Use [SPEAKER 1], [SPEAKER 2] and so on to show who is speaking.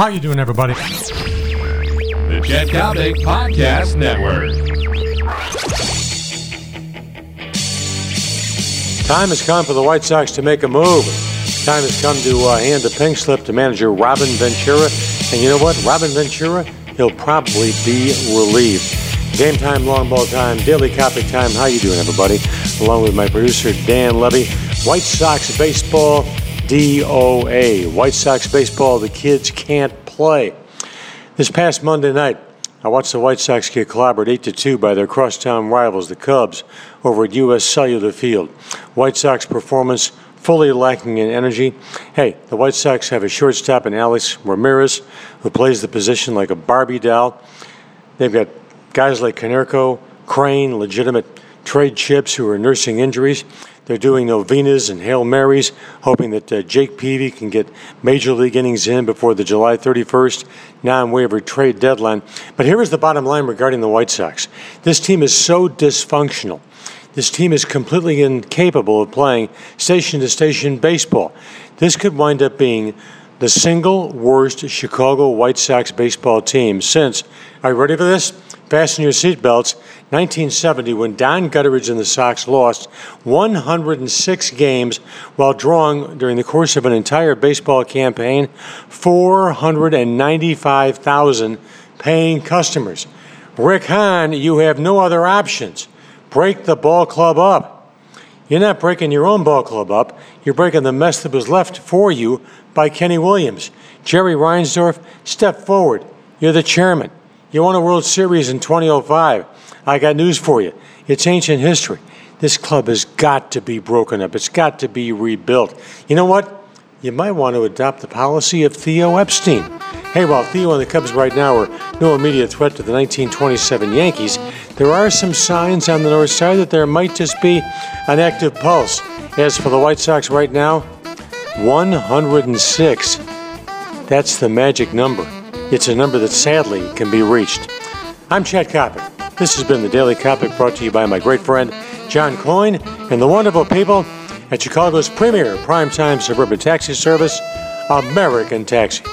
[SPEAKER 1] How you doing, everybody?
[SPEAKER 2] The Chet Coppock Podcast Network.
[SPEAKER 3] Time has come for the White Sox to make a move. Time has come to uh, hand the pink slip to manager Robin Ventura. And you know what? Robin Ventura, he'll probably be relieved. Game time, long ball time, daily Coppock time. How you doing, everybody? Along with my producer Dan Levy. White Sox baseball, DOA. White Sox baseball, the kids can't play. This past Monday night, I watched the White Sox get clobbered 8 to 2 by their crosstown rivals, the Cubs, over at U.S. Cellular Field. White Sox performance fully lacking in energy. Hey, the White Sox have a shortstop in Alex Ramirez, who plays the position like a Barbie doll. They've got guys like Konerko, Crain, legitimate trade chips who are nursing injuries. They're doing novenas and Hail Marys, hoping that uh, Jake Peavy can get major league innings in before the July 31st non waiver trade deadline. But here is the bottom line regarding the White Sox this team is so dysfunctional. This team is completely incapable of playing station to station baseball. This could wind up being the single worst Chicago White Sox baseball team since, are you ready for this? Fasten your seatbelts. 1970, when Don Gutteridge and the Sox lost 106 games while drawing, during the course of an entire baseball campaign, 495,000 paying customers. Rick Hahn, you have no other options. Break the ball club up. You're not breaking your own ball club up, you're breaking the mess that was left for you by Kenny Williams. Jerry Reinsdorf, step forward. You're the chairman. You won a World Series in 2005. I got news for you. It's ancient history. This club has got to be broken up. It's got to be rebuilt. You know what? You might want to adopt the policy of Theo Epstein. Hey, while Theo and the Cubs right now are no immediate threat to the 1927 Yankees, there are some signs on the north side that there might just be an active pulse. As for the White Sox right now, 106. That's the magic number. It's a number that sadly can be reached. I'm Chet Coppock. This has been the Daily Coppock brought to you by my great friend John Coyne and the wonderful people at Chicago's premier primetime suburban taxi service, American Taxi.